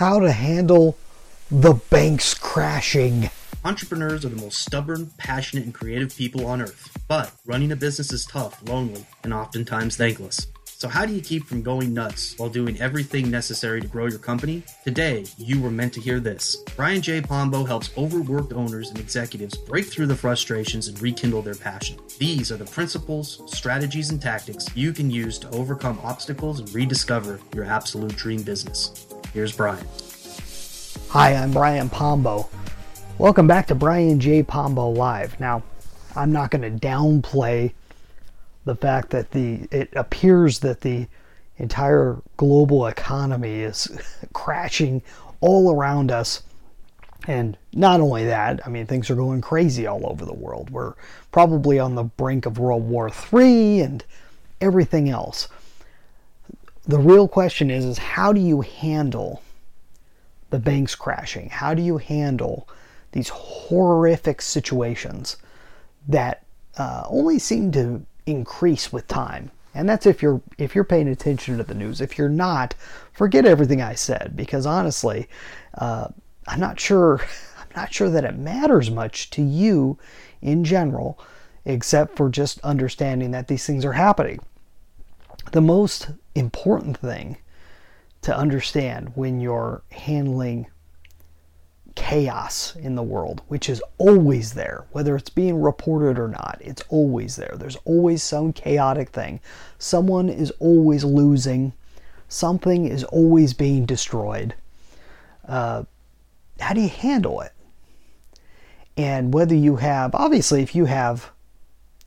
how to handle the banks crashing. Entrepreneurs are the most stubborn, passionate, and creative people on earth. But running a business is tough, lonely, and oftentimes thankless. So, how do you keep from going nuts while doing everything necessary to grow your company? Today, you were meant to hear this. Brian J. Pombo helps overworked owners and executives break through the frustrations and rekindle their passion. These are the principles, strategies, and tactics you can use to overcome obstacles and rediscover your absolute dream business. Here's Brian. Hi, I'm Brian Pombo. Welcome back to Brian J. Pombo Live. Now, I'm not going to downplay the fact that the it appears that the entire global economy is crashing all around us. And not only that, I mean, things are going crazy all over the world. We're probably on the brink of World War III and everything else. The real question is, is how do you handle the banks crashing? How do you handle these horrific situations that uh, only seem to increase with time. And that's if you're if you're paying attention to the news. If you're not, forget everything I said because honestly, uh, I'm not sure. I'm not sure that it matters much to you in general, except for just understanding that these things are happening. The most important thing to understand when you're handling chaos in the world, which is always there, whether it's being reported or not. It's always there. There's always some chaotic thing. Someone is always losing. Something is always being destroyed. Uh, how do you handle it? And whether you have, obviously, if you have,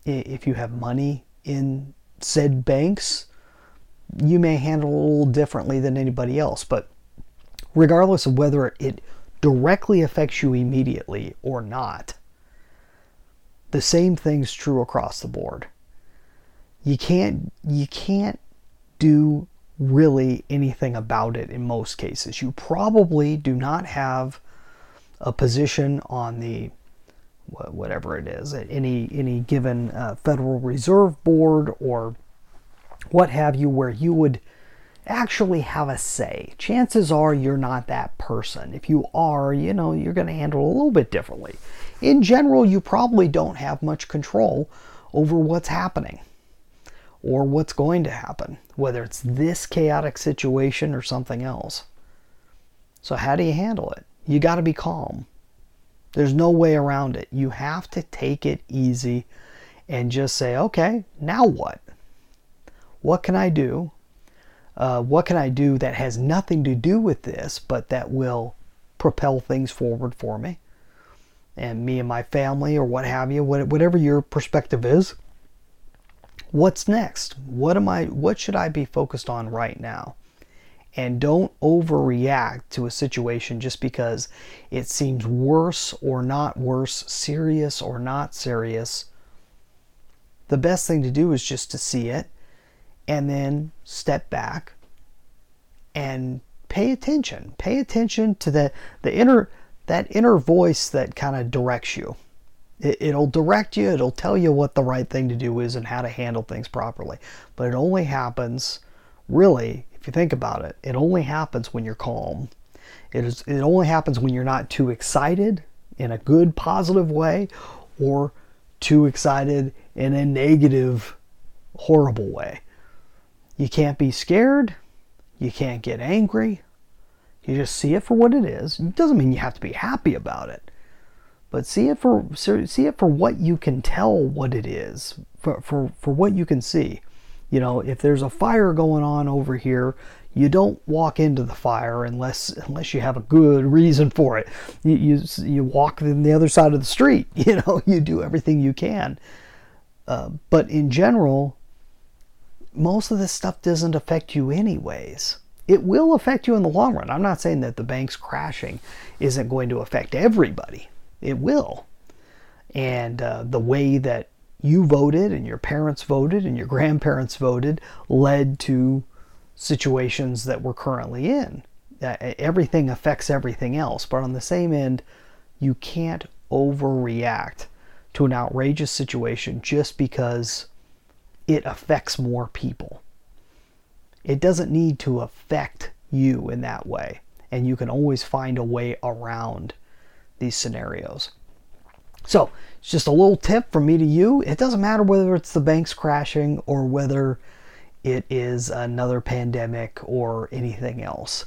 if you have money in said banks, you may handle it a little differently than anybody else. But regardless of whether it directly affects you immediately or not, the same thing's true across the board. You can't you can't do really anything about it in most cases. You probably do not have a position on the whatever it is any any given uh, Federal Reserve Board or what have you where you would actually have a say. Chances are you're not that person. If you are, you know, you're going to handle a little bit differently. In general, you probably don't have much control over what's happening or what's going to happen, whether it's this chaotic situation or something else. So, how do you handle it? You got to be calm. There's no way around it. You have to take it easy and just say, okay, now what? What can I do uh, what can I do that has nothing to do with this, but that will propel things forward for me and me and my family or what have you, whatever your perspective is. What's next? What am I? What should I be focused on right now? And don't overreact to a situation just because it seems worse or not worse, serious or not serious. The best thing to do is just to see it and then step back and pay attention. Pay attention to the, the inner that inner voice that kind of directs you. It, it'll direct you, it'll tell you what the right thing to do is and how to handle things properly. But it only happens, really, if you think about it, it only happens when you're calm. It, is, it only happens when you're not too excited in a good, positive way or too excited in a negative, horrible way. You can't be scared. You can't get angry. You just see it for what it is. It doesn't mean you have to be happy about it. But see it for see it for what you can tell what it is, for, for, for what you can see. You know, if there's a fire going on over here, you don't walk into the fire unless unless you have a good reason for it. You you, you walk in the other side of the street. You know, you do everything you can. Uh, but in general, most of this stuff doesn't affect you anyways. It will affect you in the long run. I'm not saying that the bank's crashing isn't going to affect everybody. It will. And uh, the way that you voted and your parents voted and your grandparents voted led to situations that we're currently in. Uh, everything affects everything else. But on the same end, you can't overreact to an outrageous situation just because it affects more people. It doesn't need to affect you in that way. and you can always find a way around these scenarios. So, it's just a little tip from me to you. It doesn't matter whether it's the banks crashing or whether it is another pandemic or anything else.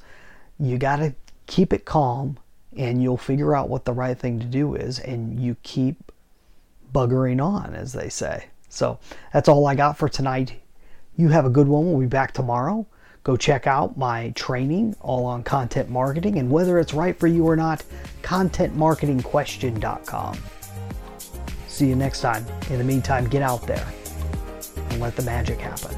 You got to keep it calm and you'll figure out what the right thing to do is and you keep buggering on as they say. So, that's all I got for tonight. You have a good one. We'll be back tomorrow. Go check out my training all on content marketing and whether it's right for you or not, contentmarketingquestion.com. See you next time. In the meantime, get out there and let the magic happen.